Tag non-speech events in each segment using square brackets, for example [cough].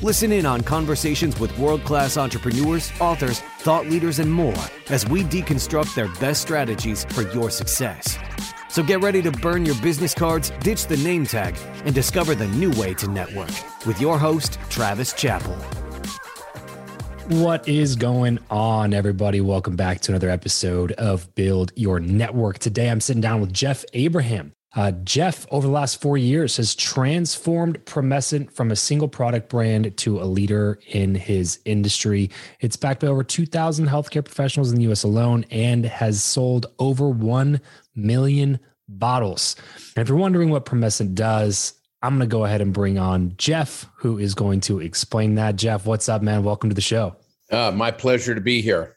Listen in on conversations with world class entrepreneurs, authors, thought leaders, and more as we deconstruct their best strategies for your success. So get ready to burn your business cards, ditch the name tag, and discover the new way to network with your host, Travis Chappell. What is going on, everybody? Welcome back to another episode of Build Your Network. Today, I'm sitting down with Jeff Abraham. Uh, Jeff, over the last four years, has transformed Promescent from a single product brand to a leader in his industry. It's backed by over 2,000 healthcare professionals in the US alone and has sold over 1 million bottles. And if you're wondering what Promescent does, I'm going to go ahead and bring on Jeff, who is going to explain that. Jeff, what's up, man? Welcome to the show. Uh, my pleasure to be here.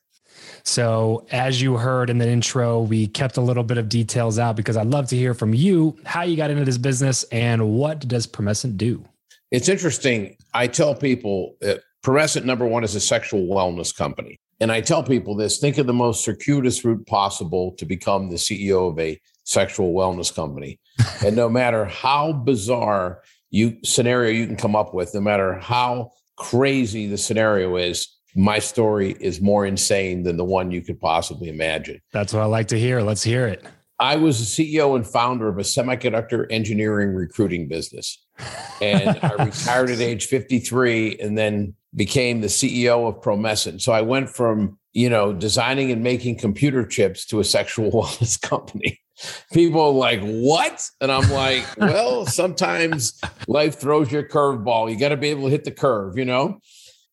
So, as you heard in the intro, we kept a little bit of details out because I'd love to hear from you how you got into this business and what does Promescent do? It's interesting. I tell people that Promescent, number one, is a sexual wellness company. And I tell people this think of the most circuitous route possible to become the CEO of a sexual wellness company. [laughs] and no matter how bizarre you scenario you can come up with, no matter how crazy the scenario is, my story is more insane than the one you could possibly imagine. That's what I like to hear. Let's hear it. I was the CEO and founder of a semiconductor engineering recruiting business. And I [laughs] retired at age 53 and then became the CEO of Promescent. So I went from, you know, designing and making computer chips to a sexual [laughs] wellness company. People are like, what? And I'm like, well, sometimes [laughs] life throws you a curveball. You got to be able to hit the curve, you know?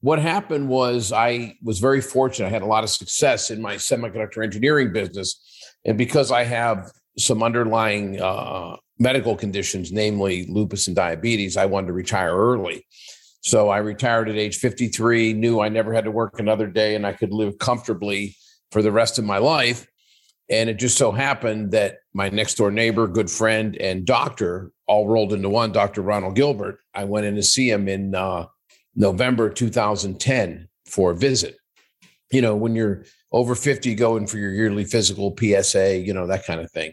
What happened was I was very fortunate. I had a lot of success in my semiconductor engineering business. And because I have some underlying uh, medical conditions, namely lupus and diabetes, I wanted to retire early. So I retired at age 53, knew I never had to work another day and I could live comfortably for the rest of my life. And it just so happened that my next door neighbor, good friend, and doctor all rolled into one, Dr. Ronald Gilbert. I went in to see him in uh, November 2010 for a visit. You know, when you're over 50, going for your yearly physical PSA, you know, that kind of thing.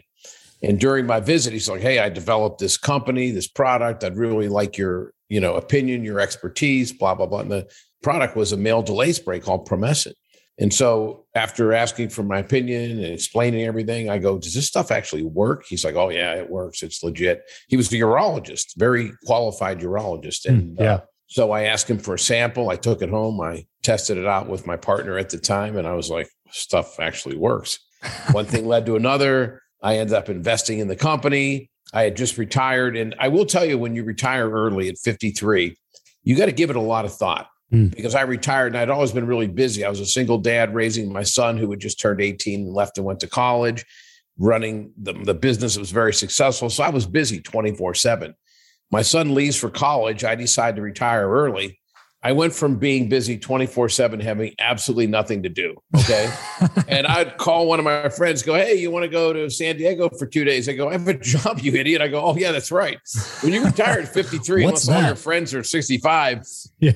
And during my visit, he's like, Hey, I developed this company, this product. I'd really like your, you know, opinion, your expertise, blah, blah, blah. And the product was a male delay spray called Promescent. And so after asking for my opinion and explaining everything, I go, Does this stuff actually work? He's like, Oh, yeah, it works. It's legit. He was a urologist, very qualified urologist. And yeah. Uh, so I asked him for a sample. I took it home. I tested it out with my partner at the time. And I was like, Stuff actually works. [laughs] One thing led to another. I ended up investing in the company. I had just retired. And I will tell you, when you retire early at 53, you got to give it a lot of thought mm. because I retired and I'd always been really busy. I was a single dad raising my son who had just turned 18 and left and went to college, running the, the business was very successful. So I was busy 24 7. My son leaves for college. I decide to retire early. I went from being busy 24 7, having absolutely nothing to do. Okay. [laughs] and I'd call one of my friends, go, Hey, you want to go to San Diego for two days? I go, I have a job, you idiot. I go, Oh, yeah, that's right. When you retire at 53, unless that? all your friends are 65, yeah.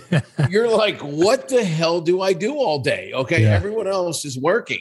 you're like, What the hell do I do all day? Okay. Yeah. Everyone else is working.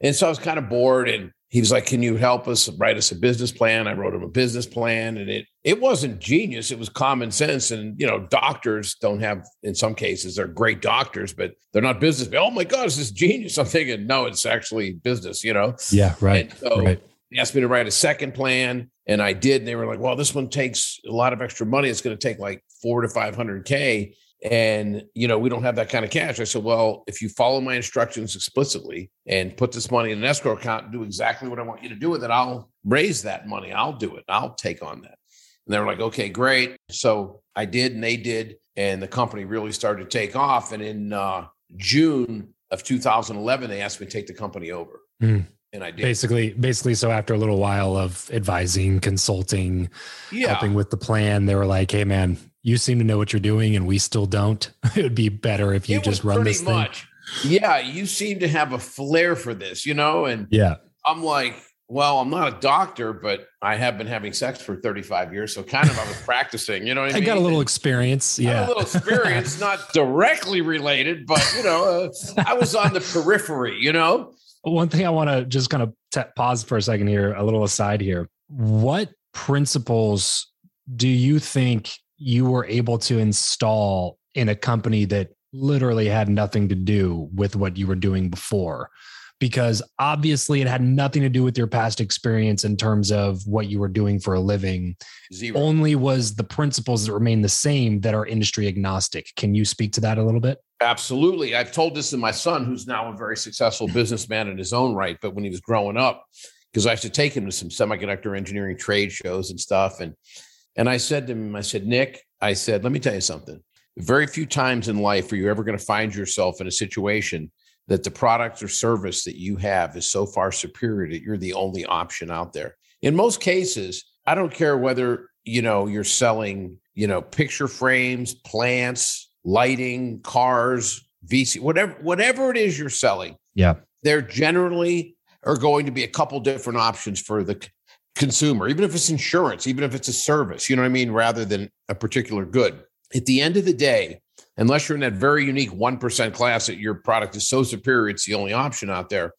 And so I was kind of bored and he was like, "Can you help us write us a business plan?" I wrote him a business plan, and it it wasn't genius; it was common sense. And you know, doctors don't have, in some cases, they're great doctors, but they're not business. Oh my God, is this genius? I'm thinking, no, it's actually business. You know? Yeah, right. And so right. They asked me to write a second plan, and I did. And they were like, "Well, this one takes a lot of extra money. It's going to take like four to five hundred k." and you know we don't have that kind of cash. I said well if you follow my instructions explicitly and put this money in an escrow account and do exactly what i want you to do with it i'll raise that money. I'll do it. I'll take on that. And they were like okay great. So i did and they did. And the company really started to take off. And in uh, june of 2011 they asked me to take the company over. Mm. and i did. Basically basically so after a little while of advising consulting yeah. helping with the plan they were like hey man you seem to know what you're doing and we still don't. [laughs] it would be better if you it just run this much. thing. Yeah, you seem to have a flair for this, you know? And yeah, I'm like, well, I'm not a doctor, but I have been having sex for 35 years. So kind of I was [laughs] practicing, you know I, I mean? got a little experience. Yeah. a little experience, not directly related, but you know, uh, I was on the periphery, you know? One thing I want to just kind of t- pause for a second here, a little aside here. What principles do you think you were able to install in a company that literally had nothing to do with what you were doing before. Because obviously it had nothing to do with your past experience in terms of what you were doing for a living. Zero. only was the principles that remain the same that are industry agnostic. Can you speak to that a little bit? Absolutely. I've told this to my son who's now a very successful [laughs] businessman in his own right but when he was growing up because i used to take him to some semiconductor engineering trade shows and stuff and and I said to him, I said, Nick, I said, let me tell you something. Very few times in life are you ever going to find yourself in a situation that the product or service that you have is so far superior that you're the only option out there. In most cases, I don't care whether, you know, you're selling, you know, picture frames, plants, lighting, cars, VC, whatever whatever it is you're selling. Yeah. There generally are going to be a couple different options for the consumer, even if it's insurance, even if it's a service, you know what I mean, rather than a particular good. At the end of the day, unless you're in that very unique 1% class that your product is so superior, it's the only option out there,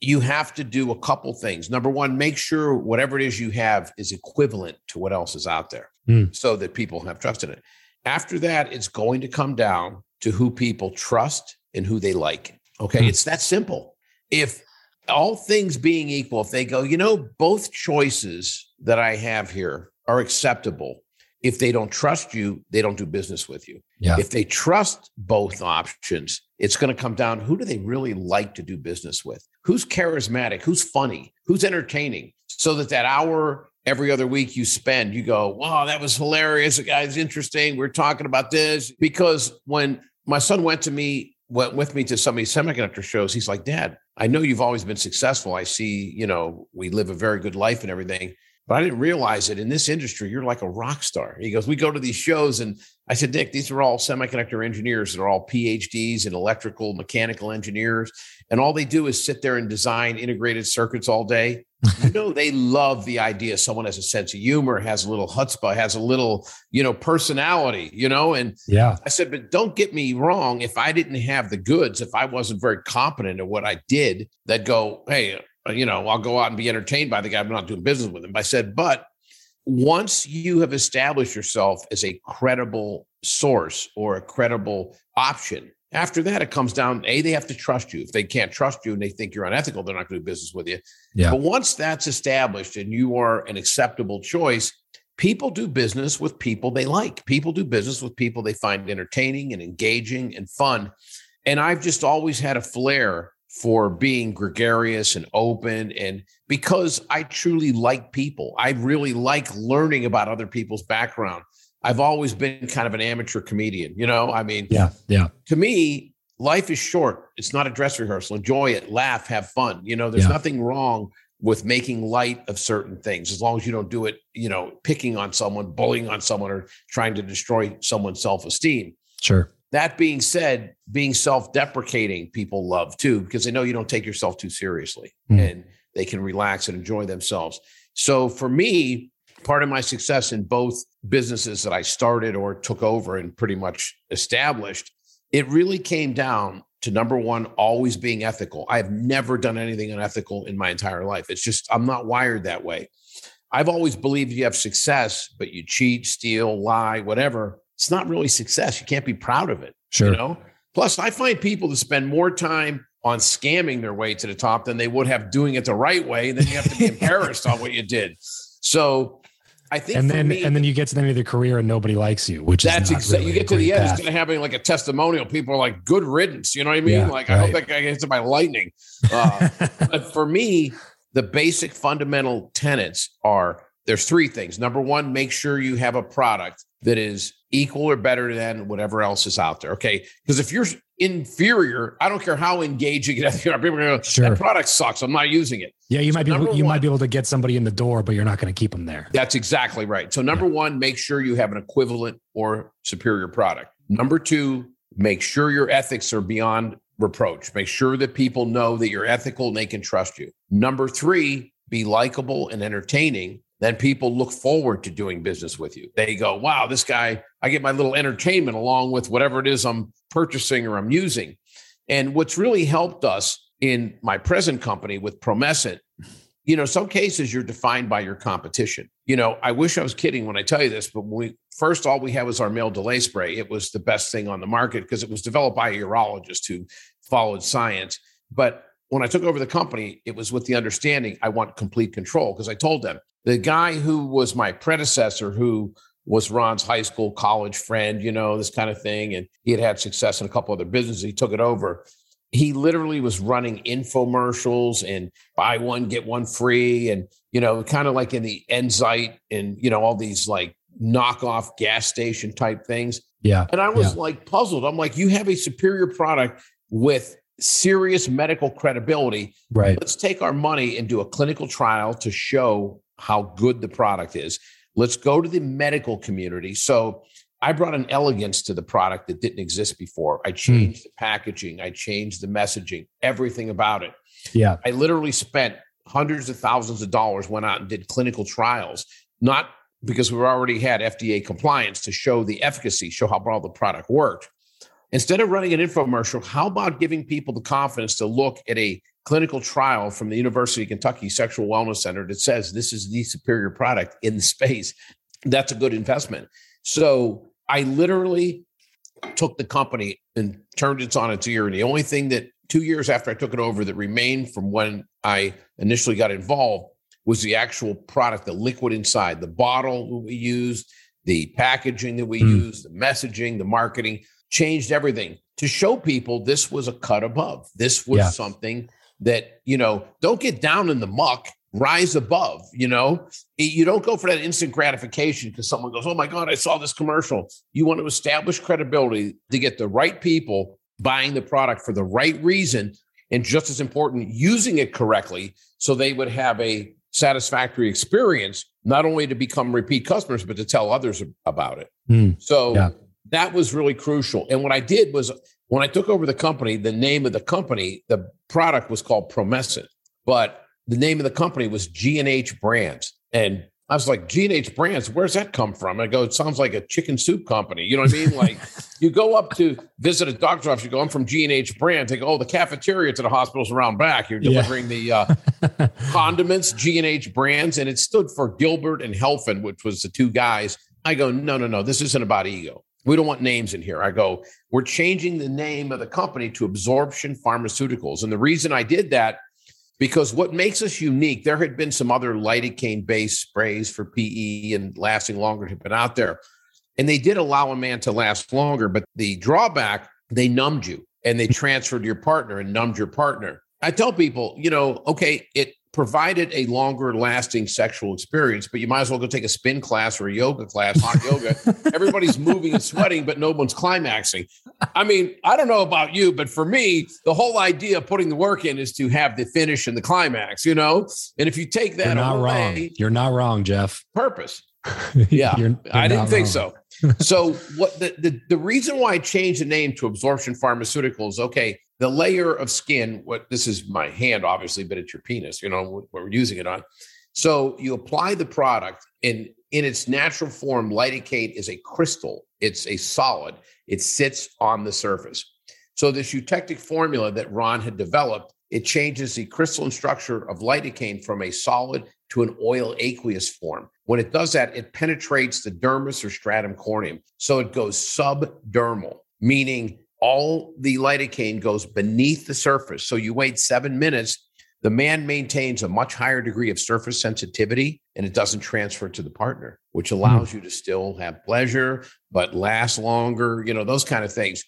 you have to do a couple things. Number one, make sure whatever it is you have is equivalent to what else is out there mm. so that people have trust in it. After that, it's going to come down to who people trust and who they like. Okay. Mm. It's that simple. If all things being equal, if they go, you know, both choices that I have here are acceptable. If they don't trust you, they don't do business with you. Yeah. If they trust both options, it's going to come down who do they really like to do business with? Who's charismatic? Who's funny? Who's entertaining? So that that hour every other week you spend, you go, wow, that was hilarious. The guy's interesting. We're talking about this. Because when my son went to me went with me to some of these semiconductor shows. He's like, Dad, I know you've always been successful. I see, you know, we live a very good life and everything, but I didn't realize it in this industry. You're like a rock star. He goes, We go to these shows. And I said, Nick, these are all semiconductor engineers. They're all PhDs and electrical, mechanical engineers. And all they do is sit there and design integrated circuits all day [laughs] you know, they love the idea someone has a sense of humor, has a little chutzpah, has a little, you know, personality, you know. And yeah, I said, but don't get me wrong. If I didn't have the goods, if I wasn't very competent at what I did, that go, hey, Uh, you know, I'll go out and be entertained by the guy. I'm not doing business with him. I said, but once you have established yourself as a credible source or a credible option, after that, it comes down A, they have to trust you. If they can't trust you and they think you're unethical, they're not going to do business with you. Yeah. But once that's established and you are an acceptable choice, people do business with people they like. People do business with people they find entertaining and engaging and fun. And I've just always had a flair for being gregarious and open and because I truly like people. I really like learning about other people's background. I've always been kind of an amateur comedian, you know? I mean, yeah, yeah. To me, life is short. It's not a dress rehearsal. Enjoy it, laugh, have fun. You know, there's Yeah. nothing wrong with making light of certain things as long as you don't do it, you know, picking on someone, bullying on someone, or trying to destroy someone's self esteem. Sure. That being said, being self deprecating, people love too, because they know you don't take yourself too seriously Hmm. and they can relax and enjoy themselves. So for me, part of my success in both businesses that I started or took over and pretty much established, it really came down to number one, always being ethical. I've never done anything unethical in my entire life. It's just, I'm not wired that way. I've always believed you have success, but you cheat, steal, lie, whatever. It's not really success. You can't be proud of it. Sure. You know? Plus, I find people to spend more time on scamming their way to the top than they would have doing it the right way. And then you have to be [laughs] embarrassed on what you did. So I think and then me, and then you get to the end of the career and nobody likes you, which that's exactly really you get to the end, path. it's gonna having like a testimonial. People are like, good riddance. You know what I mean? Yeah, like, I hope that guy gets hit by lightning. Uh, [laughs] but for me, the basic fundamental tenets are there's three things. Number one, make sure you have a product that is equal or better than whatever else is out there. Okay. Because if you're inferior, I don't care how engaging it is, [laughs] people are going to Sure. that product sucks. I'm not using it. yeah, you So might be you one- might be able to get somebody in the door, but you're not going to keep them there. That's exactly right. So, number one, make sure you have an equivalent or superior product. Number two, make sure your ethics are beyond reproach. Make sure that people know that you're ethical and they can trust you. Number three, be likable and entertaining. Then people look forward to doing business with you. They go, wow, this guy, I get my little entertainment along with whatever it is I'm purchasing or I'm using. And what's really helped us in my present company with Promescent you know, some cases you're defined by your competition. You know, I wish I was kidding when I tell you this, but we first all we had was our male delay spray. It was the best thing on the market because it was developed by a urologist who followed science. But when I took over the company, it was with the understanding I want complete control because I told them the guy who was my predecessor, who was Ron's high school, college friend, you know, this kind of thing, and he had had success in a couple other businesses. He took it over. He literally was running infomercials and buy one get one free, and you know, kind of like in the Enzyte and you know all these like knockoff gas station type things. Yeah. And I was Yeah. like puzzled. I'm like, you have a superior product with serious medical credibility. Right. Let's take our money and do a clinical trial to show how good the product is. Let's go to the medical community. So I brought an elegance to the product that didn't exist before. I hmm. changed the packaging, I changed the messaging, everything about it. Yeah. I literally spent hundreds of thousands of dollars, went out and did clinical trials, not because we already had FDA compliance to show the efficacy, show how well the product worked. Instead of running an infomercial, how about giving people the confidence to look at a clinical trial from the University of Kentucky Sexual Wellness Center that says this is the superior product in the space? That's a good investment. So I literally took the company and turned it on its ear. And the only thing that two years after I took it over that remained from when I initially got involved was the actual product, the liquid inside, the bottle that we used, the packaging that we Hmm. used, the messaging, the marketing, changed everything to show people this was a cut above. This was Yeah. something that, you know, don't get down in the muck, rise above, you know. You don't go for that instant gratification because someone goes, Oh my God, I saw this commercial. You want to establish credibility to get the right people buying the product for the right reason. And just as important, using it correctly so they would have a satisfactory experience, not only to become repeat customers, but to tell others about it. Hmm. So Yeah. that was really crucial. And what I did was when I took over the company, the name of the company, the product was called Promescent, but the name of the company was G&H Brands. And I was like, G&H Brands, where's that come from? I go, it sounds like a chicken soup company. You know what I mean? Like [laughs] you go up to visit a doctor's office, you go, I'm from G&H Brands. They go, oh, the cafeteria to the hospital's around back. You're Yeah. delivering the uh, [laughs] condiments, G&H Brands. And it stood for Gilbert and Helfen, which was the two guys. I go, no, no, no, this isn't about ego. We don't want names in here. I go, we're changing the name of the company to Absorption Pharmaceuticals. And the reason I did that, because what makes us unique, there had been some other lidocaine based sprays for PE and lasting longer had been out there. And they did allow a man to last longer, but the drawback, they numbed you and they [laughs] transferred your partner and numbed your partner. I tell people, you know, okay, it provided a longer lasting sexual experience, but you might as well go take a spin class or a yoga class, hot [laughs] yoga. Everybody's moving and sweating, but no one's climaxing. I mean, I don't know about you, but for me, the whole idea of putting the work in is to have the finish and the climax, you know? And if you take that You're not away, wrong. You're not wrong, Jeff. purpose. [laughs] Yeah, You're- you're I didn't think wrong. so. so what the, the the reason why I changed the name to Absorption Pharmaceuticals? Okay, the layer of skin. What this is my hand, obviously, but it's your penis. You know what we're using it on. So you apply the product, and in its natural form, lidocaine is a crystal. It's a solid. It sits on the surface. So this eutectic formula that Ron had developed, it changes the crystalline structure of lidocaine from a solid to an oil aqueous form. When it does that, it penetrates the dermis or stratum corneum. So it goes subdermal, meaning all the lidocaine goes beneath the surface. So you wait seven minutes. The man maintains a much higher degree of surface sensitivity and it doesn't transfer to the partner, which hmm. allows you to still have pleasure, but last longer, you know, those kind of things.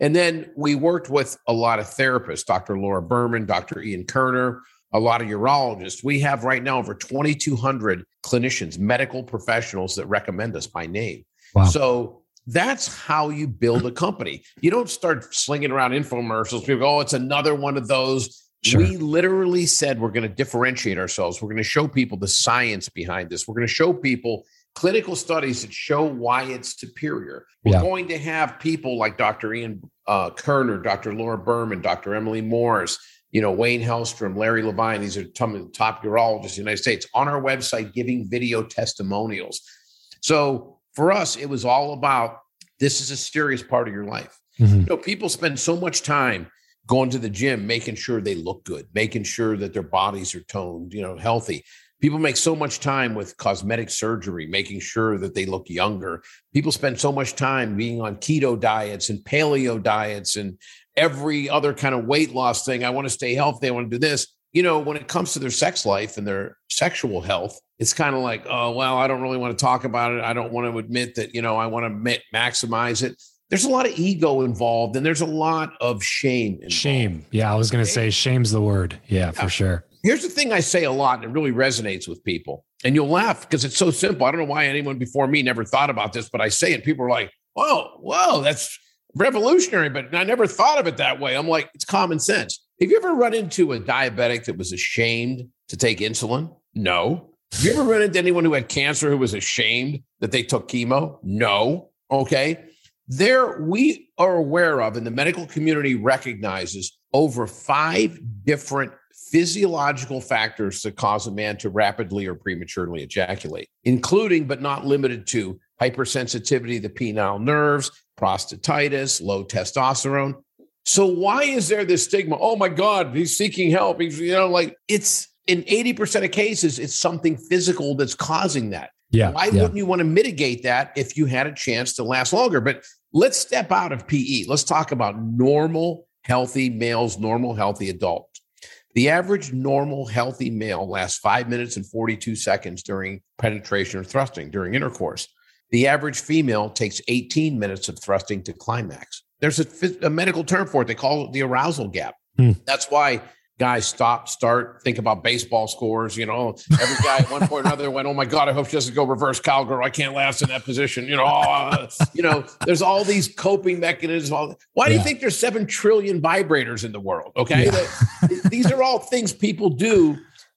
And then we worked with a lot of therapists, Dr. Laura Berman, Dr. Ian Kerner, a lot of urologists. We have right now over 2,200 clinicians, medical professionals that recommend us by name. Wow. So that's how you build a company. You don't start slinging around infomercials. People go, oh, it's another one of those. Sure. We literally said we're going to differentiate ourselves. We're going to show people the science behind this. We're going to show people clinical studies that show why it's superior. We're Yeah. going to have people like Dr. Ian uh, Kerner, Dr. Laura Berman, Dr. Emily Morse, you know, Wayne Hellstrom, Larry Levine. These are some of the top urologists in the United States on our website giving video testimonials. So for us, it was all about this is a serious part of your life. Mhm. You know, people spend so much time going to the gym, making sure they look good, making sure that their bodies are toned, you know, healthy. People make so much time with cosmetic surgery, making sure that they look younger. People spend so much time being on keto diets and paleo diets and every other kind of weight loss thing. I want to stay healthy. I want to do this. You know, when it comes to their sex life and their sexual health, it's kind of like, oh, well, I don't really want to talk about it. I don't want to admit that, you know, I want to ma- maximize it. There's a lot of ego involved and there's a lot of shame. Involved. Shame. Yeah, I was going to say shame's the word. Yeah, for sure. Here's the thing I say a lot, and it really resonates with people. And you'll laugh because it's so simple. I don't know why anyone before me never thought about this, but I say it. People are like, whoa, whoa, that's revolutionary, but I never thought of it that way. I'm like, it's common sense. Have you ever run into a diabetic that was ashamed to take insulin? No. Have you ever run into anyone who had cancer who was ashamed that they took chemo? No. Okay. There, we are aware of, and the medical community recognizes over five different physiological factors that cause a man to rapidly or prematurely ejaculate, including but not limited to hypersensitivity the penile nerves, prostatitis, low testosterone. So why is there this stigma? Oh my God, he's seeking help. He's, you know, like it's in 80% of cases, it's something physical that's causing that. Yeah. Why yeah. wouldn't you want to mitigate that if you had a chance to last longer? But let's step out of PE. Let's talk about normal, healthy males, normal, healthy adults. The average normal, healthy male lasts five minutes and 42 seconds during penetration or thrusting during intercourse. The average female takes 18 minutes of thrusting to climax. There's a, a medical term for it. They call it the arousal gap. Hmm. That's why guys stop, start, think about baseball scores. You know, every guy at one point or another went, "Oh my god, I hope she doesn't go reverse cowgirl. I can't last in that position." You know, uh, [laughs] you know. There's all these coping mechanisms. Why do you think there's seven trillion vibrators in the world? Okay, Yeah. These are all things people do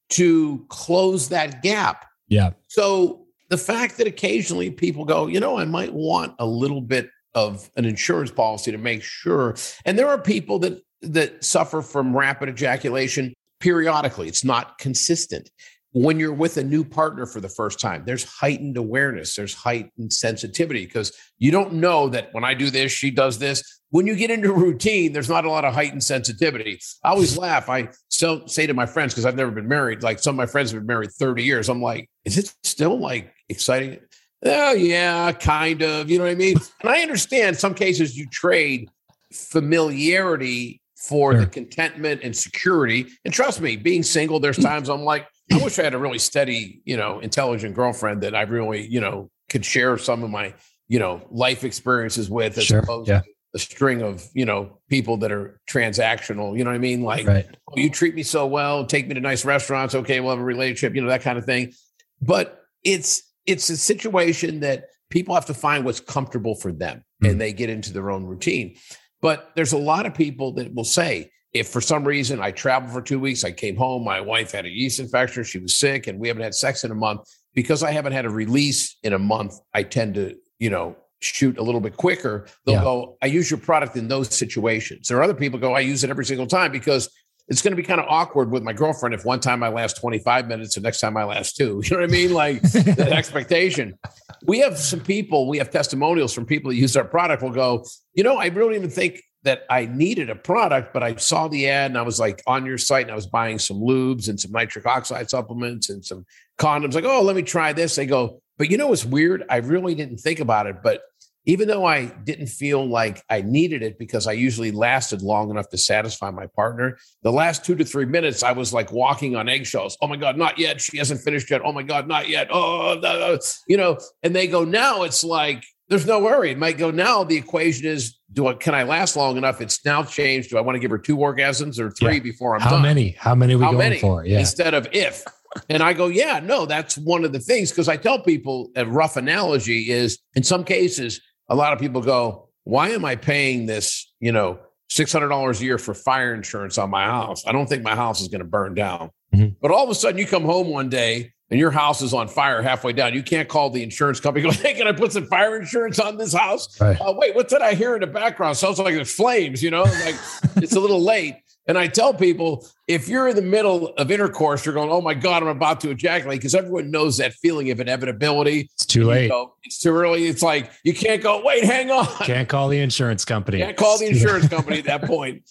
to close that gap. Yeah. So the fact that occasionally people go, you know, I might want a little bit of an insurance policy to make sure. And there are people that that suffer from rapid ejaculation periodically. It's not consistent. When you're with a new partner for the first time, there's heightened awareness, there's heightened sensitivity because you don't know that when I do this, she does this. When you get into [laughs] routine, there's not a lot of heightened sensitivity. I always laugh. I still say to my friends, because I've never been married, like some of my friends have been married 30 years. I'm like, is it still like exciting? Oh, yeah, kind of. You know what I mean? and I understand some cases you trade familiarity for sure. the contentment and security. And trust me, being single, there's mm. times I'm like, I wish I had a really steady, you know, intelligent girlfriend that I really, you know, could share some of my, you know, life experiences with as sure. opposed yeah. to a string of, you know, people that are transactional. You know what I mean? Like, right. oh, you treat me so well, take me to nice restaurants. Okay, we'll have a relationship, you know, that kind of thing. But it's it's a situation that people have to find what's comfortable for them mm-hmm. and they get into their own routine. But there's a lot of people that will say, if for some reason I traveled for two weeks, I came home, my wife had a yeast infection, she was sick, and we haven't had sex in a month, because I haven't had a release in a month, I tend to, you know, shoot a little bit quicker. They'll yeah. go, I use your product in those situations. There are other people go, I use it every single time because it's going to be kind of awkward with my girlfriend if one time I last 25 minutes, the next time I last two. [laughs] You know what I mean? Like the [laughs] expectation we have some people, we have testimonials from people that use our product will go, you know, I really even think that I needed a product, but I saw the ad and I was like on your site and I was buying some lubes and some nitric oxide supplements and some condoms. Like, oh, let me try this. They go, but you know, it's weird. I really didn't think about it, but even though I didn't feel like I needed it because I usually lasted long enough to satisfy my partner, the last two to three minutes, I was like walking on eggshells. Oh my God, not yet. She hasn't finished yet. Oh my God, not yet. Oh, no, you know, and they go, now it's like, there's no worry. It might go now. The equation is, do I, can I last long enough? It's now changed. Do I want to give her two orgasms or three yeah. before I'm done? How done? many? How many are we How going many? for? Yeah. Instead of if. And I go, yeah, no, that's one of the things. Cause I tell people a rough analogy is in some cases, a lot of people go, why am I paying this, you know, $600 a year for fire insurance on my house? I don't think my house is going to burn down. Mm-hmm. But all of a sudden you come home one day and your house is on fire halfway down. You can't call the insurance company. Go, hey, can I put some fire insurance on this house? Right. Uh, wait, what's that I hear in the background? Sounds like there's flames. You know, like it's a little late. And I tell people if you're in the middle of intercourse, you're going, oh my God, I'm about to ejaculate because everyone knows that feeling of inevitability. It's too late. Go, it's too early. It's like you can't go, wait, hang on. Can't call the insurance company. Can't call the insurance company at that [laughs] point.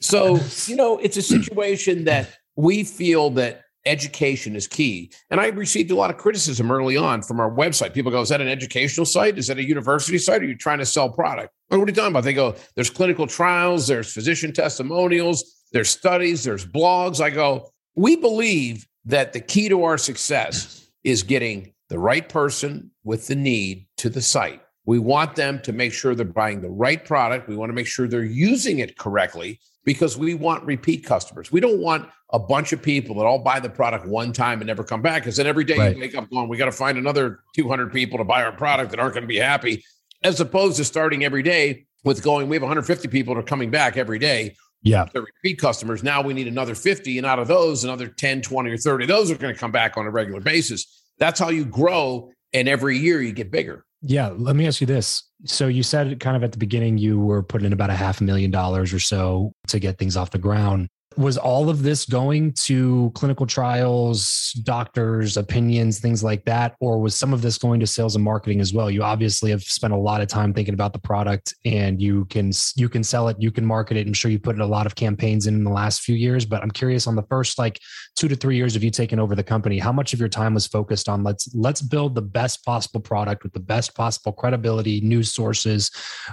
So, you know, it's a situation that we feel that education is key. And I received a lot of criticism early on from our website. People go, Is that an educational site? Is that a university site? Are you trying to sell product? What are you talking about? They go, There's clinical trials, there's physician testimonials, there's studies, there's blogs. I go, We believe that the key to our success is getting the right person with the need to the site. We want them to make sure they're buying the right product. We want to make sure they're using it correctly because we want repeat customers. We don't want a bunch of people that all buy the product one time and never come back. Because then every day right. you wake up going, we got to find another 200 people to buy our product that aren't going to be happy, as opposed to starting every day with going, we have 150 people that are coming back every day. Yeah. The repeat customers. Now we need another 50. And out of those, another 10, 20, or 30, those are going to come back on a regular basis. That's how you grow. And every year you get bigger. Yeah. Let me ask you this. So you said kind of at the beginning you were putting in about a half a million dollars or so to get things off the ground was all of this going to clinical trials, doctors, opinions, things like that? Or was some of this going to sales and marketing as well? You obviously have spent a lot of time thinking about the product and you can you can sell it, you can market it. I'm sure you put a lot of campaigns in, in the last few years, but I'm curious on the first like two to three years of you taking over the company, how much of your time was focused on let's let's build the best possible product with the best possible credibility, news sources,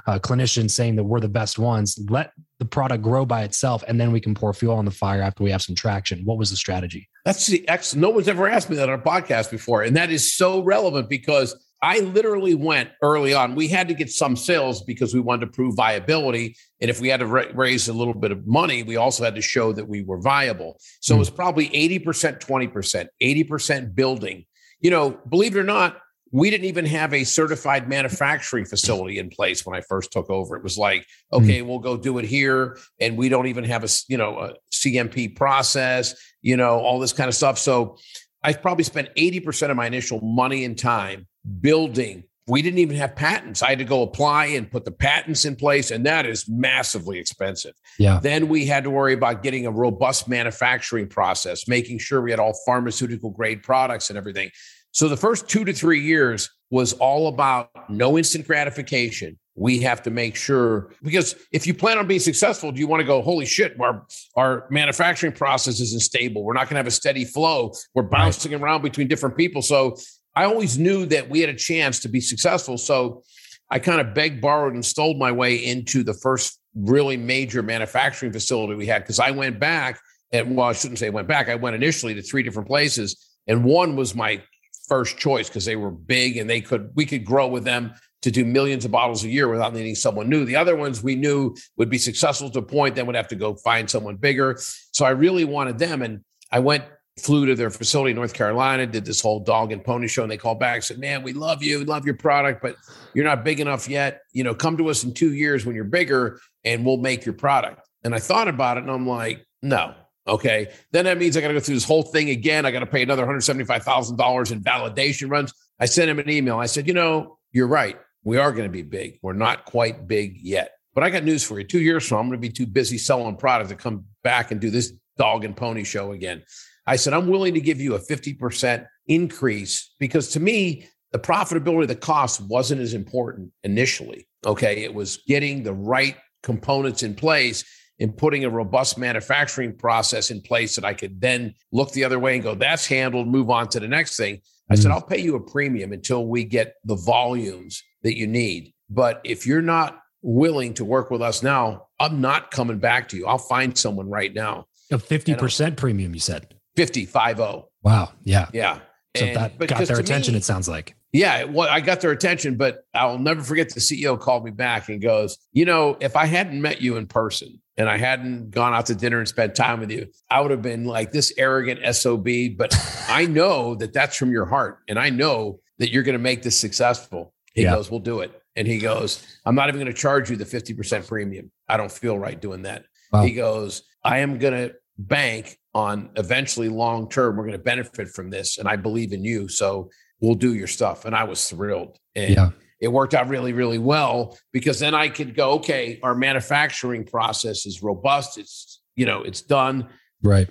uh, clinicians saying that we're the best ones. Let the product grow by itself and then we can pour fuel on the fire after we have some traction what was the strategy that's the excellent no one's ever asked me that on a podcast before and that is so relevant because i literally went early on we had to get some sales because we wanted to prove viability and if we had to ra- raise a little bit of money we also had to show that we were viable so mm. it was probably 80% 20% 80% building you know believe it or not we didn't even have a certified manufacturing facility in place when I first took over. It was like, hmm. okay, mm we'll go do it here, and we don't even have a you know a CMP process, you know, all this kind of stuff. So I probably spent eighty percent of my initial money and time building. We didn't even have patents. I had to go apply and put the patents in place, and that is massively expensive. Yeah. Then we had to worry about getting a robust manufacturing process, making sure we had all pharmaceutical grade products and everything. So the first two to three years was all about no instant gratification. We have to make sure because if you plan on being successful, do you want to go, holy shit, our, our manufacturing process isn't stable. We're not going to have a steady flow. We're bouncing right. around between different people. So I always knew that we had a chance to be successful. So I kind of begged, borrowed, and stole my way into the first really major manufacturing facility we had because I went back and well, I shouldn't say went back. I went initially to three different places, and one was my first choice because they were big and they could we could grow with them to do millions of bottles a year without needing someone new. The other ones we knew would be successful to a point, then would have to go find someone bigger. So I really wanted them, and I went flew to their facility in North Carolina, did this whole dog and pony show, and they called back, and said, "Man, we love you, we love your product, but you're not big enough yet. You know, come to us in two years when you're bigger, and we'll make your product." And I thought about it, and I'm like, "No, okay." Then that means I got to go through this whole thing again. I got to pay another hundred seventy-five thousand dollars in validation runs. I sent him an email. I said, "You know, you're right. We are going to be big. We're not quite big yet." But I got news for you. Two years from I'm going to be too busy selling product to come back and do this dog and pony show again. I said, I'm willing to give you a 50% increase because to me, the profitability, the cost wasn't as important initially. Okay. It was getting the right components in place and putting a robust manufacturing process in place that I could then look the other way and go, that's handled, move on to the next thing. I mm-hmm. said, I'll pay you a premium until we get the volumes that you need. But if you're not willing to work with us now, I'm not coming back to you. I'll find someone right now. A 50% premium, you said. 50, 5 0. Wow. Yeah. Yeah. So and, that got their attention, me, it sounds like. Yeah, well, I got their attention, but I'll never forget the CEO called me back and goes, You know, if I hadn't met you in person and I hadn't gone out to dinner and spent time with you, I would have been like this arrogant SOB. But [laughs] I know that that's from your heart. And I know that you're going to make this successful. He yeah. goes, We'll do it. And he goes, I'm not even going to charge you the 50% premium. I don't feel right doing that. Wow. He goes, I am going to bank on eventually long term, we're going to benefit from this. And I believe in you. So we'll do your stuff. And I was thrilled. And yeah. it worked out really, really well because then I could go, okay, our manufacturing process is robust. It's, you know, it's done. Right.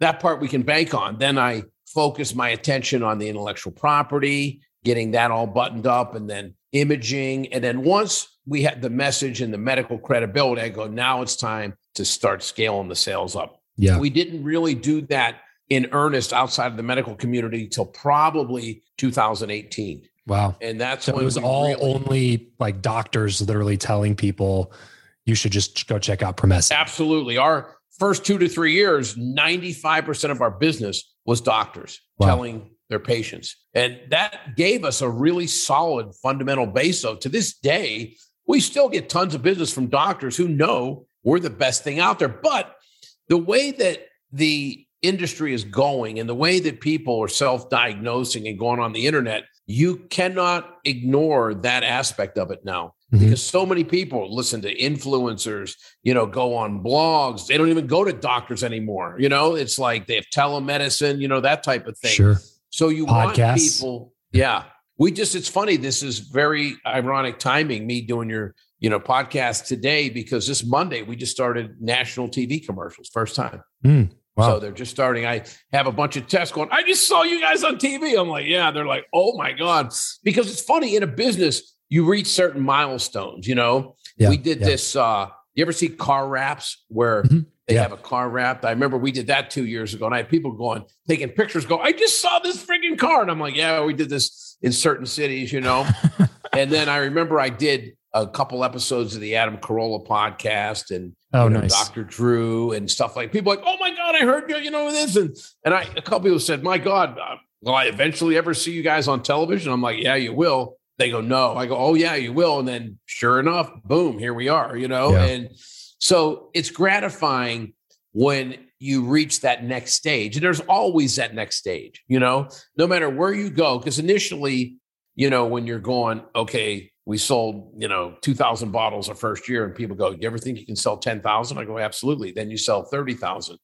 That part we can bank on. Then I focus my attention on the intellectual property, getting that all buttoned up, and then imaging. And then once we had the message and the medical credibility, I go, now it's time to start scaling the sales up. Yeah. We didn't really do that in earnest outside of the medical community till probably 2018. Wow. And that's so it was all really, only like doctors literally telling people you should just go check out Promescent. Absolutely. Our first two to three years, 95% of our business was doctors wow. telling their patients. And that gave us a really solid fundamental base. So to this day, we still get tons of business from doctors who know we're the best thing out there. But the way that the industry is going and the way that people are self-diagnosing and going on the internet you cannot ignore that aspect of it now mm-hmm. because so many people listen to influencers you know go on blogs. They don't even go to doctors anymore you know? It's like they have telemedicine you know that type of thing. Sure. So you Podcasts. want people yeah. We just it's funny this is very ironic timing me doing your you know, podcast today because this Monday we just started national TV commercials, first time. Mm, wow. So they're just starting. I have a bunch of tests going, I just saw you guys on TV. I'm like, yeah. They're like, oh my God. Because it's funny in a business, you reach certain milestones, you know? Yeah, we did yeah. this. Uh, you ever see car wraps where mm-hmm. they yeah. have a car wrapped. I remember we did that two years ago, and I had people going, taking pictures, go, I just saw this freaking car. And I'm like, yeah, we did this in certain cities, you know? [laughs] and then I remember I did a couple episodes of the Adam Carolla podcast and oh, you know, nice. Dr. Drew and stuff like people like, oh my God, I heard you, you know, this. And, and I, a couple people said, my God, uh, will I eventually ever see you guys on television? I'm like, yeah, you will. They go, no. I go, oh yeah, you will. And then sure enough, boom, here we are, you know? Yeah. And so it's gratifying when you reach that next stage. And there's always that next stage, you know, no matter where you go. Cause initially, you know, when you're going, okay, we sold, you know, 2000 bottles our first year and people go, you ever think you can sell 10,000? I go, absolutely. Then you sell 30,000.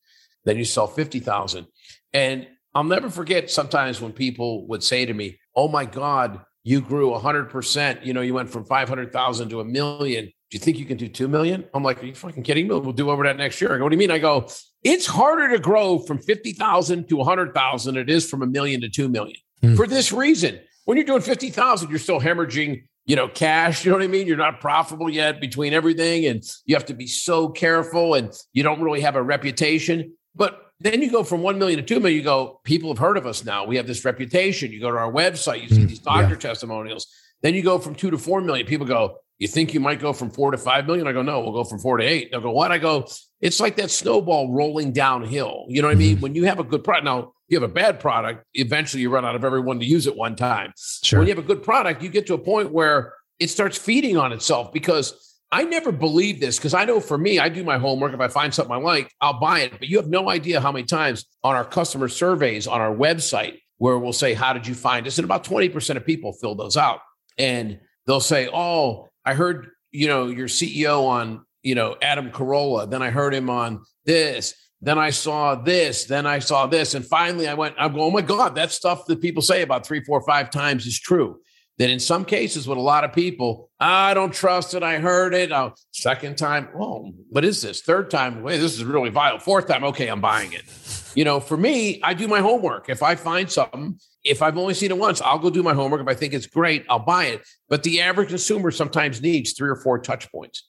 Then you sell 50,000. And I'll never forget sometimes when people would say to me, oh my God, you grew 100%. You know, you went from 500,000 to a million. Do you think you can do 2 million? I'm like, are you fucking kidding me? We'll do over that next year. I go, what do you mean? I go, it's harder to grow from 50,000 to 100,000. It is from a million to 2 million mm. for this reason. When you're doing 50,000, you're still hemorrhaging you know, cash. You know what I mean? You're not profitable yet between everything, and you have to be so careful, and you don't really have a reputation. But then you go from 1 million to 2 million, you go, people have heard of us now. We have this reputation. You go to our website, you see mm, these doctor yeah. testimonials. Then you go from 2 to 4 million. People go, you think you might go from 4 to 5 million? I go, no, we'll go from 4 to 8. They'll go, what? I go, it's like that snowball rolling downhill. You know what. I mean? Mm-hmm. When you have a good product, now you have a bad product, eventually you run out of everyone to use it one time. Sure. When you have a good product, you get to a point where it starts feeding on itself because I never believe this because I know for me, I do my homework. If I find something I like, I'll buy it. But you have no idea how many times on our customer surveys on our website where we'll say, How did you find us? And about 20% of people fill those out. And they'll say, Oh, I heard, you know, your CEO on, you know, Adam Carolla. Then I heard him on this. Then I saw this. Then I saw this. And finally I went, I'm going, Oh my God, that stuff that people say about three, four, five times is true that in some cases with a lot of people, I don't trust it. I heard it. Oh, second time, oh, what is this? Third time, wait, this is really vile. Fourth time, okay, I'm buying it. You know, for me, I do my homework. If I find something, if I've only seen it once, I'll go do my homework. If I think it's great, I'll buy it. But the average consumer sometimes needs three or four touch points.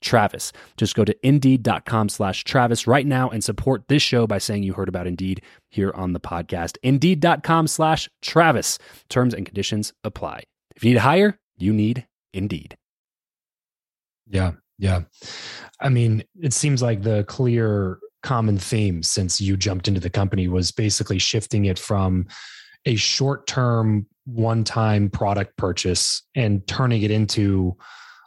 Travis. Just go to indeed.com slash Travis right now and support this show by saying you heard about Indeed here on the podcast. Indeed.com slash Travis. Terms and conditions apply. If you need to hire, you need Indeed. Yeah. Yeah. I mean, it seems like the clear common theme since you jumped into the company was basically shifting it from a short term, one time product purchase and turning it into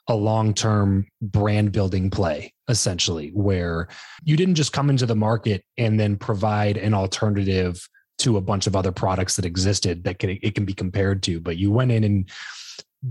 a long term brand building play, essentially, where you didn't just come into the market and then provide an alternative to a bunch of other products that existed that can, it can be compared to, but you went in and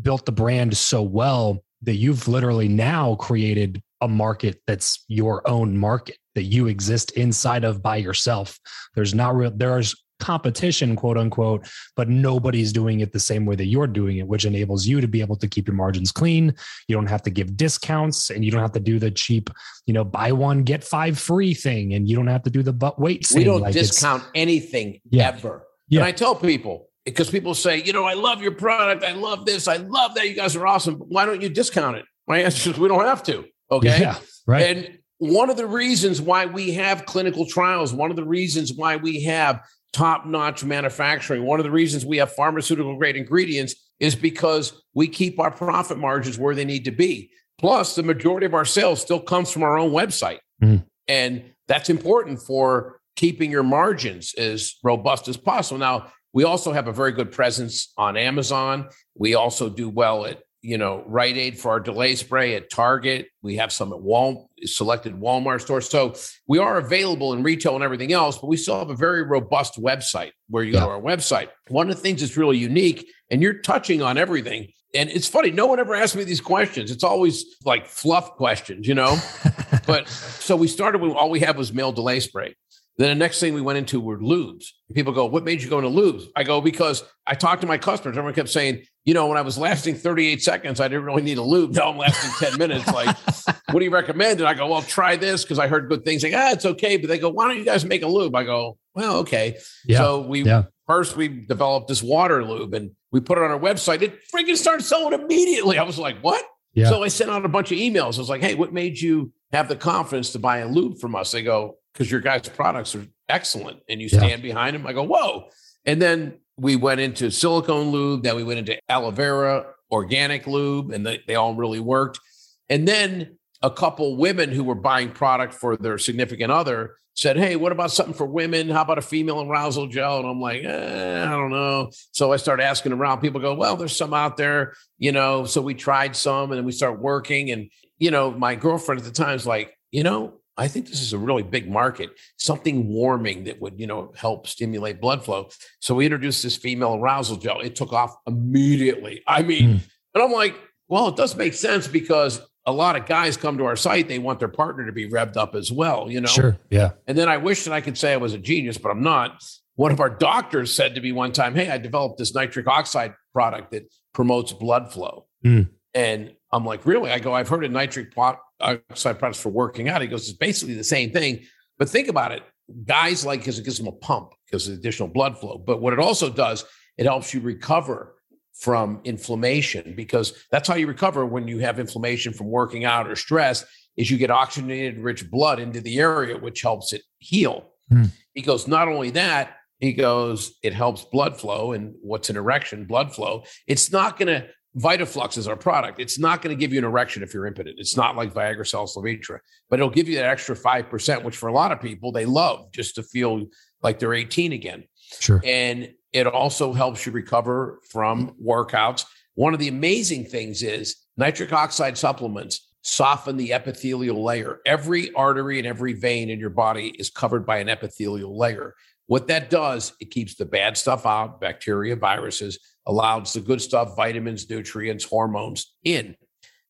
built the brand so well that you've literally now created a market that's your own market that you exist inside of by yourself. There's not real, there's competition, quote unquote, but nobody's doing it the same way that you're doing it, which enables you to be able to keep your margins clean. You don't have to give discounts and you don't have to do the cheap, you know, buy one, get five free thing. And you don't have to do the but wait. We don't like discount anything yeah. ever. Yeah. And I tell people, because people say, you know, I love your product. I love this. I love that. You guys are awesome. Why don't you discount it? My answer is we don't have to. Okay. Yeah, right. And one of the reasons why we have clinical trials, one of the reasons why we have top notch manufacturing. One of the reasons we have pharmaceutical grade ingredients is because we keep our profit margins where they need to be. Plus, the majority of our sales still comes from our own website. Mm. And that's important for keeping your margins as robust as possible. Now, we also have a very good presence on Amazon. We also do well at you know, Rite Aid for our delay spray at Target. We have some at Wal selected Walmart stores. So we are available in retail and everything else, but we still have a very robust website where you yeah. go to our website. One of the things that's really unique, and you're touching on everything, And it's funny, no one ever asked me these questions. It's always like fluff questions, you know? [laughs] but so we started with all we had was male delay spray. Then the next thing we went into were lubes. People go, What made you go into lubes? I go, Because I talked to my customers. Everyone kept saying, You know, when I was lasting 38 seconds, I didn't really need a lube. Now I'm lasting 10 minutes. Like, what do you recommend? And I go, Well, try this because I heard good things. Like, ah, it's okay. But they go, Why don't you guys make a lube? I go, Well, okay. Yeah. So we yeah. first we developed this water lube and we put it on our website. It freaking started selling immediately. I was like, What? Yeah. So I sent out a bunch of emails. I was like, Hey, what made you have the confidence to buy a lube from us? They go, because your guys' products are excellent and you stand behind them. I go, whoa. And then we went into silicone lube. Then we went into aloe vera organic lube, and they, they all really worked. And then a couple women who were buying product for their significant other said, Hey, what about something for women? How about a female arousal gel? And I'm like, eh, I don't know. So I started asking around. People go, Well, there's some out there, you know. So we tried some and then we start working. And, you know, my girlfriend at the time is like, You know, I think this is a really big market, something warming that would, you know, help stimulate blood flow. So we introduced this female arousal gel. It took off immediately. I mean, mm. and I'm like, well, it does make sense because a lot of guys come to our site, they want their partner to be revved up as well, you know? Sure. Yeah. And then I wish that I could say I was a genius, but I'm not. One of our doctors said to me one time, Hey, I developed this nitric oxide product that promotes blood flow. Mm. And I'm like, really? I go, I've heard of nitric oxide products for working out. He goes, it's basically the same thing. But think about it. Guys like because it gives them a pump because of additional blood flow. But what it also does, it helps you recover from inflammation because that's how you recover when you have inflammation from working out or stress is you get oxygenated rich blood into the area which helps it heal. Hmm. He goes, not only that, he goes, it helps blood flow and what's an erection, blood flow. It's not going to Vitaflux is our product. It's not going to give you an erection if you're impotent. It's not like Viagra, Cialis, Levitra, but it'll give you that extra 5%, which for a lot of people, they love just to feel like they're 18 again. Sure. And it also helps you recover from workouts. One of the amazing things is nitric oxide supplements soften the epithelial layer. Every artery and every vein in your body is covered by an epithelial layer. What that does, it keeps the bad stuff out, bacteria, viruses, allows the good stuff, vitamins, nutrients, hormones in.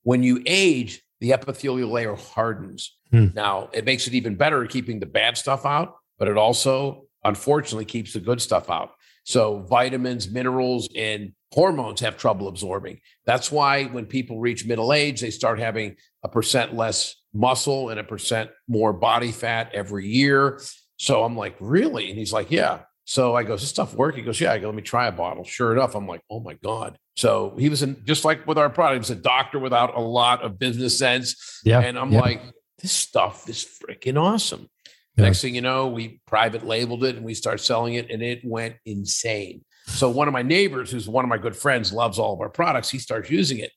When you age, the epithelial layer hardens. Hmm. Now, it makes it even better at keeping the bad stuff out, but it also, unfortunately, keeps the good stuff out. So, vitamins, minerals, and hormones have trouble absorbing. That's why when people reach middle age, they start having a percent less muscle and a percent more body fat every year. So I'm like, really? And he's like, yeah. So I go, this stuff work? He goes, yeah. I go, let me try a bottle. Sure enough, I'm like, oh my God. So he was in, just like with our product, he was a doctor without a lot of business sense. Yeah. And I'm yeah. like, this stuff is freaking awesome. Yeah. Next thing you know, we private labeled it and we start selling it and it went insane. So one of my neighbors, who's one of my good friends, loves all of our products. He starts using it.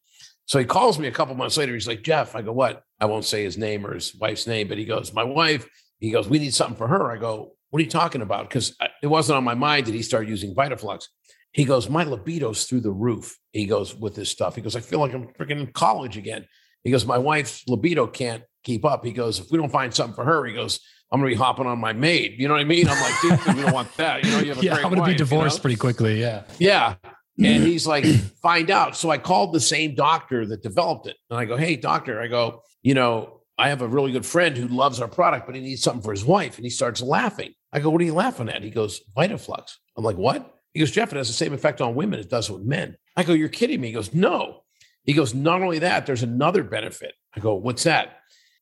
So he calls me a couple months later. He's like, Jeff, I go, what? I won't say his name or his wife's name, but he goes, my wife, he goes, we need something for her. I go, what are you talking about? Because it wasn't on my mind that he started using Vitaflux. He goes, My libido's through the roof. He goes, with this stuff. He goes, I feel like I'm freaking in college again. He goes, My wife's libido can't keep up. He goes, If we don't find something for her, he goes, I'm gonna be hopping on my maid. You know what I mean? I'm like, dude, we don't want that. You know, you have a yeah, great I'm gonna wife, be divorced you know? pretty quickly. Yeah. Yeah. And he's like, [clears throat] find out. So I called the same doctor that developed it. And I go, hey, doctor, I go, you know, I have a really good friend who loves our product, but he needs something for his wife. And he starts laughing. I go, What are you laughing at? He goes, Vitaflux. I'm like, What? He goes, Jeff, it has the same effect on women it does with men. I go, You're kidding me. He goes, No. He goes, Not only that, there's another benefit. I go, What's that?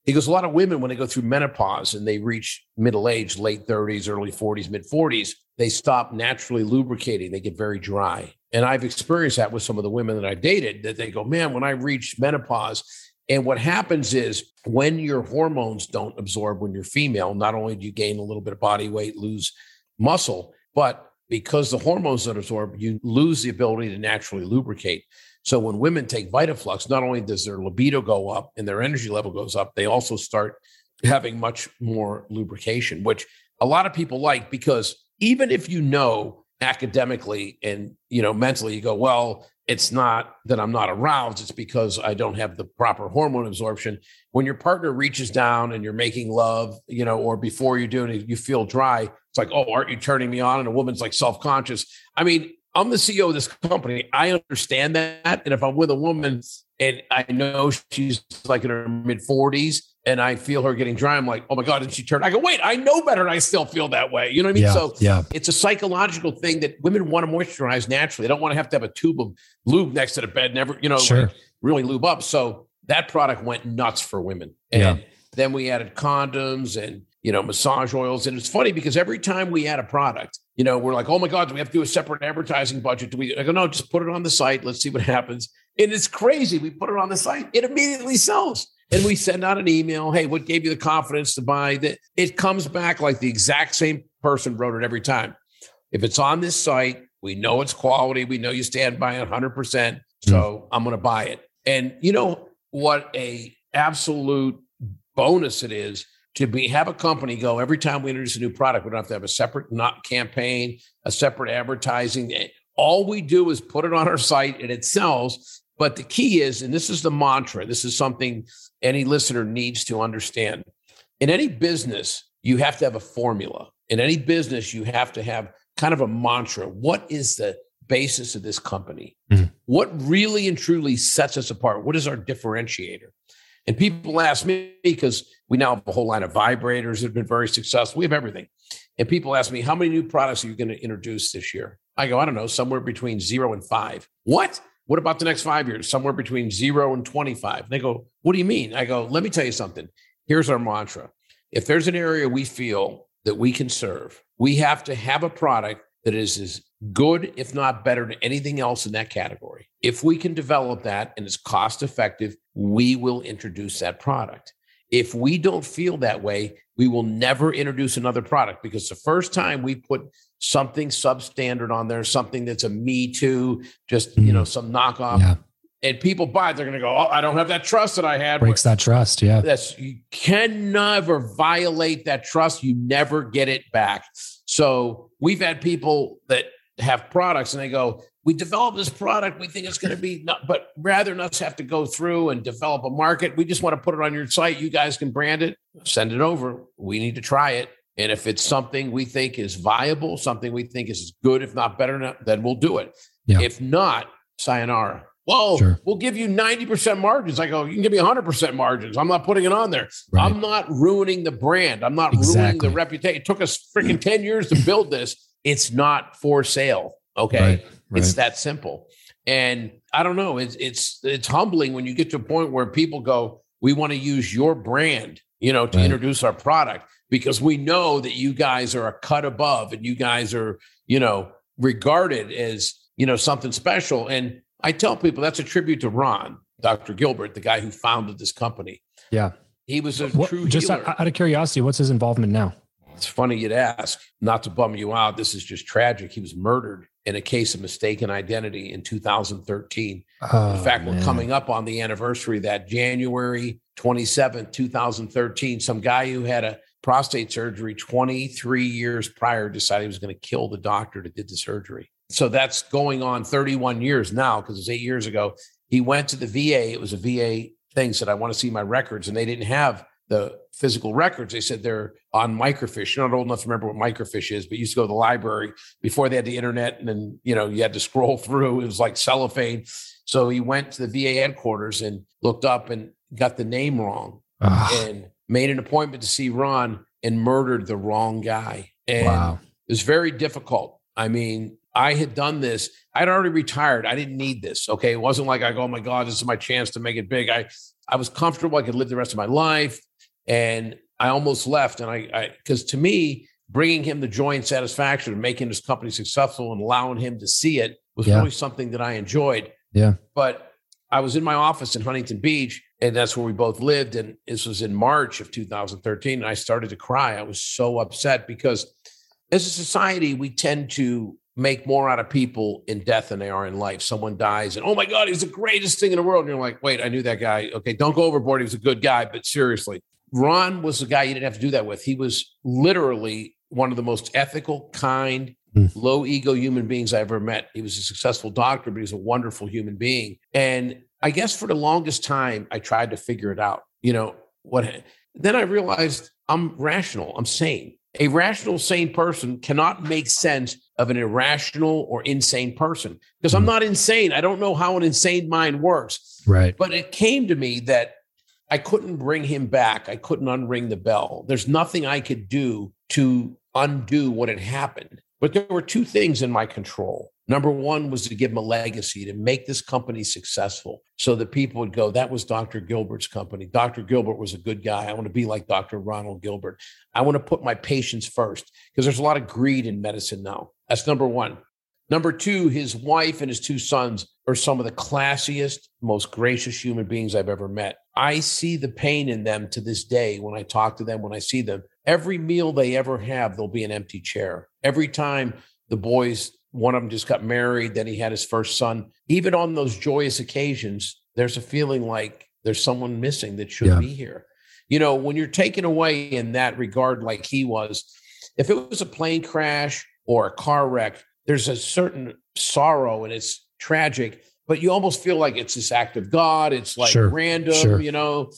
He goes, A lot of women, when they go through menopause and they reach middle age, late 30s, early 40s, mid 40s, they stop naturally lubricating. They get very dry. And I've experienced that with some of the women that I've dated that they go, Man, when I reach menopause, and what happens is when your hormones don't absorb when you're female, not only do you gain a little bit of body weight, lose muscle, but because the hormones don't absorb, you lose the ability to naturally lubricate. So when women take Vitaflux, not only does their libido go up and their energy level goes up, they also start having much more lubrication, which a lot of people like because even if you know academically and you know mentally you go well it's not that I'm not aroused, it's because I don't have the proper hormone absorption. When your partner reaches down and you're making love, you know, or before you're doing it, you feel dry. It's like, oh, aren't you turning me on? And a woman's like self conscious. I mean, I'm the CEO of this company. I understand that. And if I'm with a woman and I know she's like in her mid 40s and I feel her getting dry, I'm like, oh my God, and she turned. I go, wait, I know better and I still feel that way. You know what I mean? Yeah, so yeah. it's a psychological thing that women want to moisturize naturally. They don't want to have to have a tube of lube next to the bed, never, you know, Sure. like really lube up. So that product went nuts for women. And Yeah. then we added condoms and, you know, massage oils. And it's funny because every time we add a product, you know, we're like, oh my God, do we have to do a separate advertising budget? Do we? I go, no, just put it on the site. Let's see what happens. And it's crazy. We put it on the site, it immediately sells. And we send out an email. Hey, what gave you the confidence to buy that? It comes back like the exact same person wrote it every time. If it's on this site, we know it's quality. We know you stand by it 100%. Hmm. So I'm going to buy it. And you know what a absolute bonus it is to be have a company go every time we introduce a new product, we don't have to have a separate not campaign, a separate advertising. Eh, all we do is put it on our site and it sells. But the key is, and this is the mantra, this is something any listener needs to understand. In any business, you have to have a formula. In any business, you have to have kind of a mantra. What is the basis of this company? Mhm. What really and truly sets us apart? What is our differentiator? And people ask me because we now have a whole line of vibrators that have been very successful. We have everything. And people ask me, how many new products are you going to introduce this year? I go, I don't know, somewhere between zero and five. What? What about the next five years? Somewhere between zero and 25. They go, What do you mean? I go, Let me tell you something. Here's our mantra. If there's an area we feel that we can serve, we have to have a product that is as good, if not better, than anything else in that category. If we can develop that and it's cost effective, we will introduce that product. If we don't feel that way, we will never introduce another product because the first time we put something substandard on there, something that's a me too, just you mm-hmm. know, some knockoff, Yeah. and people buy it, they're going to go, "Oh, I don't have that trust that I had." Breaks that trust. Yeah. That's you can never violate that trust. You never get it back. So we've had people that have products and they go, we developed this product. We think it's going to be, not, but rather than us have to go through and develop a market, we just want to put it on your site. You guys can brand it, send it over. We need to try it. And if it's something we think is viable, something we think is good, if not better, then we'll do it. Yeah. If not, sayonara. Well, Sure. we'll give you 90% margins. I go, oh, you can give me 100% margins. I'm not putting it on there. Right. I'm not ruining the brand. I'm not ruining the reputation. It took us freaking 10 years to build this. It's not for sale. Okay. Right. Right. It's that simple. And I don't know. It's it's it's humbling when you get to a point where people go, we want to use your brand, you know, to introduce our product because we know that you guys are a cut above and you guys are, you know, regarded as, you know, something special. And I tell people that's a tribute to Ron, Dr. Gilbert, the guy who founded this company. yeah. He was a What, true just healer. out, of curiosity, what's his involvement now? It's funny you'd ask, not to bum you out. This is just tragic. He was murdered in a case of mistaken identity in 2013. Oh, in fact, we're coming up on the anniversary that January 27th, 2013. Some guy who had a prostate surgery 23 years prior decided he was going to kill the doctor that did the surgery. So that's going on 31 years now because it's eight years ago. He went to the VA. It was a VA thing, said, I want to see my records. And they didn't have the physical records. They said they're on microfiche. You're not old enough to remember what microfiche is, but you used to go to the library before they had the internet. And then, you know, you had to scroll [laughs] through. It was like cellophane. So he went to the VA headquarters and looked up and got the name wrong Ah, and made an appointment to see Ron and murdered the wrong guy. And wow. it was very difficult. I mean, I had done this. I'd already retired. I didn't need this. Okay. It wasn't like I go, oh my God, this is my chance to make it big. I I was comfortable. I could live the rest of my life. And I almost left. And I, I because to me, bringing him the joy and satisfaction of making his company successful and allowing him to see it was Yeah. really something that I enjoyed. Yeah. But I was in my office in Huntington Beach, and that's where we both lived. And this was in March of 2013. And I started to cry. I was so upset because as a society, we tend to make more out of people in death than they are in life. Someone dies, and oh my God, he's the greatest thing in the world. And you're like, wait, I knew that guy. Okay, don't go overboard. He was a good guy, but seriously, Ron was the guy you didn't have to do that with. He was literally one of the most ethical, kind, Hmm. low ego human beings I ever met. He was a successful doctor, but he was a wonderful human being. And I guess for the longest time, I tried to figure it out. You know, what then I realized I'm rational, I'm sane. A rational, sane person cannot make sense of an irrational or insane person because I'm hmm. not insane. I don't know how an insane mind works. Right. But it came to me that I couldn't bring him back. I couldn't unring the bell. There's nothing I could do to undo what had happened. But there were two things in my control. Number one was to give him a legacy, to make this company successful so that people would go, that was Dr. Gilbert's company. Dr. Gilbert was a good guy. I want to be like Dr. Ronald Gilbert. I want to put my patients first because there's a lot of greed in medicine now. That's number one. Number two, his wife and his two sons are some of the classiest, most gracious human beings I've ever met. I see the pain in them to this day when I talk to them, when I see them. Every meal they ever have, there'll be an empty chair. Every time the boys one of them just got married, then he had his first son. Even on those joyous occasions, there's a feeling like there's someone missing that should yeah. be here. You know, when you're taken away in that regard, like he was, if it was a plane crash or a car wreck, there's a certain sorrow and it's tragic, but you almost feel like it's this act of God. It's like sure. random, sure. you know.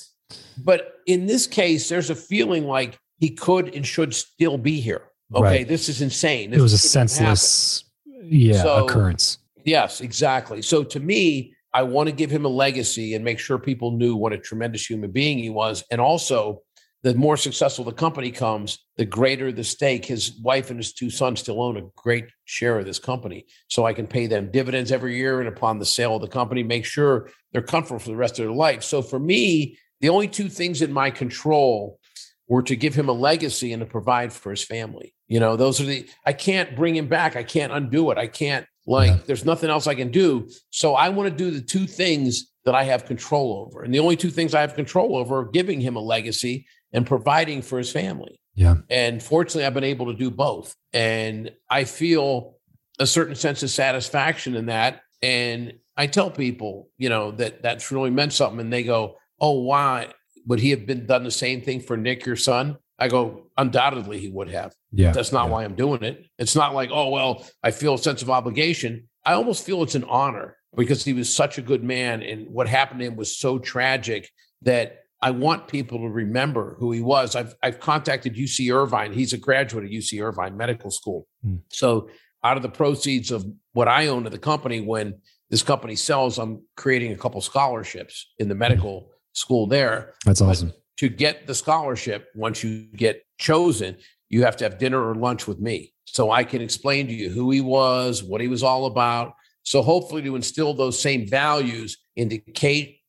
But in this case, there's a feeling like he could and should still be here. Okay, right. this is insane. This it was a senseless yeah so, occurrence. Yes, exactly. So to me, I want to give him a legacy and make sure people knew what a tremendous human being he was. And also, the more successful the company comes, the greater the stake. His wife and his two sons still own a great share of this company. So I can pay them dividends every year. And upon the sale of the company, make sure they're comfortable for the rest of their life. So for me, the only two things in my control were to give him a legacy and to provide for his family. You know, those are the, I can't bring him back. I can't undo it. I can't, like, yeah. there's nothing else I can do. So I want to do the two things that I have control over. And the only two things I have control over are giving him a legacy and providing for his family. Yeah. And fortunately, I've been able to do both. And I feel a certain sense of satisfaction in that. And I tell people, you know, that that's really meant something. And they go, oh, why? Would he have been done the same thing for Nick, your son? I go, undoubtedly he would have. Yeah. That's not yeah. why I'm doing it. It's not like, oh, well, I feel a sense of obligation. I almost feel it's an honor because he was such a good man and what happened to him was so tragic that I want people to remember who he was. I've I've contacted UC Irvine. He's a graduate of UC Irvine Medical School. Mm. So out of the proceeds of what I own of the company, when this company sells, I'm creating a couple scholarships in the medical mm. School there. That's awesome. But to get the scholarship, once you get chosen, you have to have dinner or lunch with me. So I can explain to you who he was, what he was all about. So hopefully to instill those same values into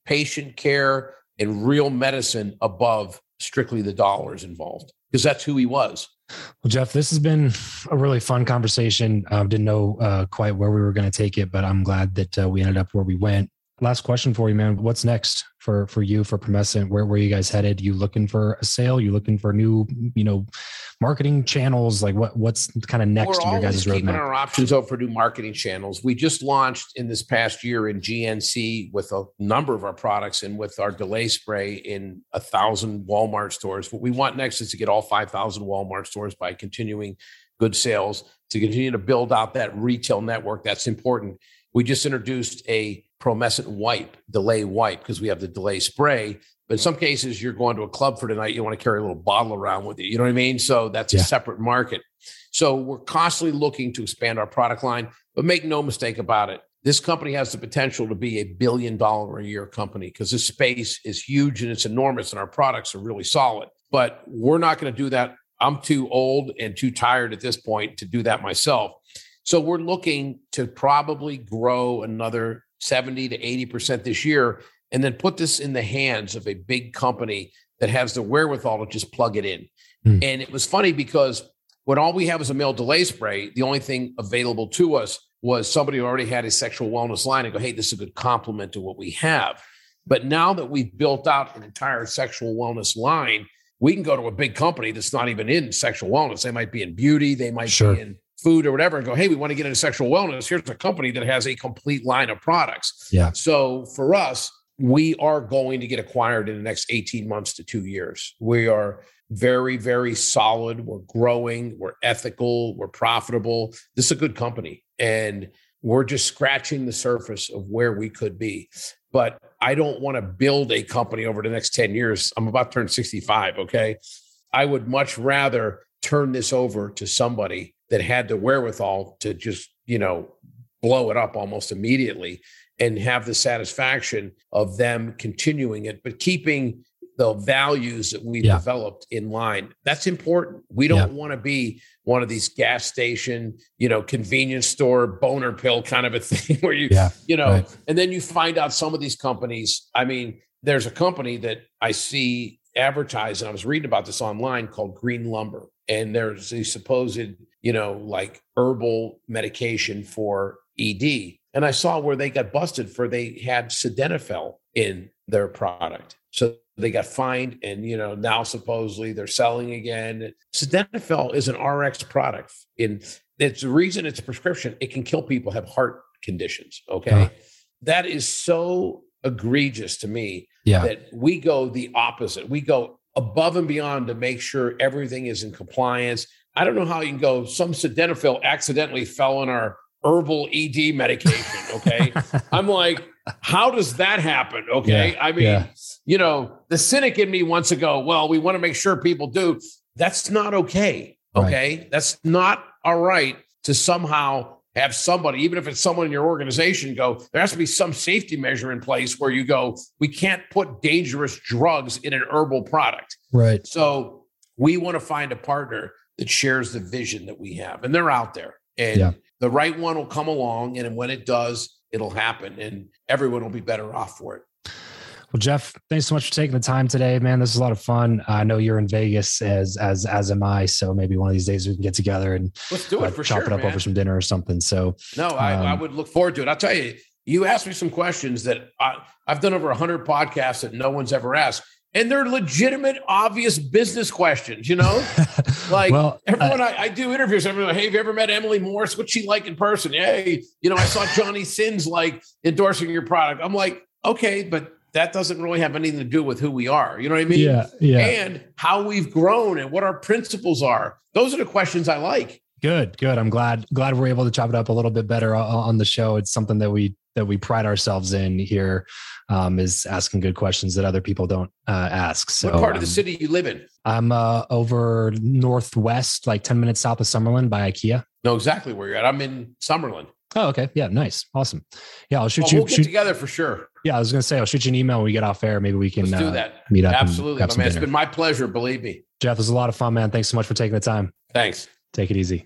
patient care and real medicine above strictly the dollars involved, because that's who he was. Well, Jeff, this has been a really fun conversation. I didn't know uh, quite where we were going to take it, but I'm glad that uh, we ended up where we went. Last question for you, man. What's next for for you for Promescent? Where where you guys headed? You looking for a sale? You looking for new, you know, marketing channels? Like what what's kind of next We're in your guys' roadmap? Keeping our options open for new marketing channels. We just launched in this past year in GNC with a number of our products and with our delay spray in a thousand Walmart stores. What we want next is to get all five thousand Walmart stores by continuing good sales to continue to build out that retail network. That's important. We just introduced a promescent wipe, delay wipe, because we have the delay spray. But in some cases, you're going to a club for tonight, you want to carry a little bottle around with you. You know what I mean? So that's yeah. a separate market. So we're constantly looking to expand our product line, but make no mistake about it. This company has the potential to be a billion dollar a year company because this space is huge and it's enormous and our products are really solid. But we're not going to do that. I'm too old and too tired at this point to do that myself. So we're looking to probably grow another 70 to 80% this year, and then put this in the hands of a big company that has the wherewithal to just plug it in. Mm. And it was funny because when all we have is a male delay spray, the only thing available to us was somebody who already had a sexual wellness line and go, hey, this is a good complement to what we have. But now that we've built out an entire sexual wellness line, we can go to a big company that's not even in sexual wellness. They might be in beauty, they might sure. be in food or whatever and go, hey, we want to get into sexual wellness. Here's a company that has a complete line of products. Yeah. So for us, we are going to get acquired in the next 18 months to two years. We are very, very solid. We're growing, we're ethical, we're profitable. This is a good company. And we're just scratching the surface of where we could be. But I don't want to build a company over the next 10 years. I'm about to turn 65. Okay. I would much rather turn this over to somebody that had the wherewithal to just, you know, blow it up almost immediately and have the satisfaction of them continuing it, but keeping the values that we've yeah. developed in line. That's important. We don't yeah. want to be one of these gas station, you know, convenience store boner pill kind of a [laughs] thing where you, yeah, you know, right. and then you find out some of these companies. I mean, there's a company that I see advertised, and I was reading about this online called Green Lumber, and there's a supposed, you know, like herbal medication for ED. And I saw where they got busted for they had sildenafil in their product. So they got fined and you know now supposedly they're selling again. Sildenafil is an RX product. In it's the reason it's a prescription, it can kill people have heart conditions. Okay. Uh-huh. That is so egregious to me yeah. that we go the opposite. We go above and beyond to make sure everything is in compliance. I don't know how you can go. Some sildenafil accidentally fell in our herbal ED medication. Okay. [laughs] I'm like, how does that happen? Okay. Yeah, I mean, yeah. you know, the cynic in me wants to go, well, we want to make sure people do. That's not okay. Okay. Right. That's not all right to somehow have somebody, even if it's someone in your organization, go, there has to be some safety measure in place where you go, we can't put dangerous drugs in an herbal product. Right. So we want to find a partner that shares the vision that we have, and they're out there. And yeah. the right one will come along. And when it does, it'll happen and everyone will be better off for it. Well, Jeff, thanks so much for taking the time today, man. This is a lot of fun. I know you're in Vegas as as as am I. So maybe one of these days we can get together and let's do it uh, for chop sure, it up man. over some dinner or something. So no, I, um, I would look forward to it. I'll tell you, you asked me some questions that I, I've done over hundred podcasts that no one's ever asked and they're legitimate, obvious business questions, you know? [laughs] Like well, everyone I, I, do interviews, everyone, like, hey, have you ever met Emily Morse? What's she like in person? Hey, you know, I saw Johnny Sins like endorsing your product. I'm like, okay, but that doesn't really have anything to do with who we are. You know what I mean? Yeah. Yeah. And how we've grown and what our principles are. Those are the questions I like. Good, good. I'm glad glad we're able to chop it up a little bit better on the show. It's something that we that we pride ourselves in here um, is asking good questions that other people don't uh, ask. So, what part of the um, city you live in? I'm uh, over northwest, like 10 minutes south of Summerlin by IKEA. Know exactly where you're at. I'm in Summerlin. Oh, okay. Yeah, nice. Awesome. Yeah, I'll shoot well, you. We'll shoot, together for sure. Yeah, I was going to say, I'll shoot you an email when we get off air. Maybe we can Let's do uh, that. meet up. Absolutely. man. It's been my pleasure. Believe me. Jeff, it was a lot of fun, man. Thanks so much for taking the time. Thanks. Take it easy.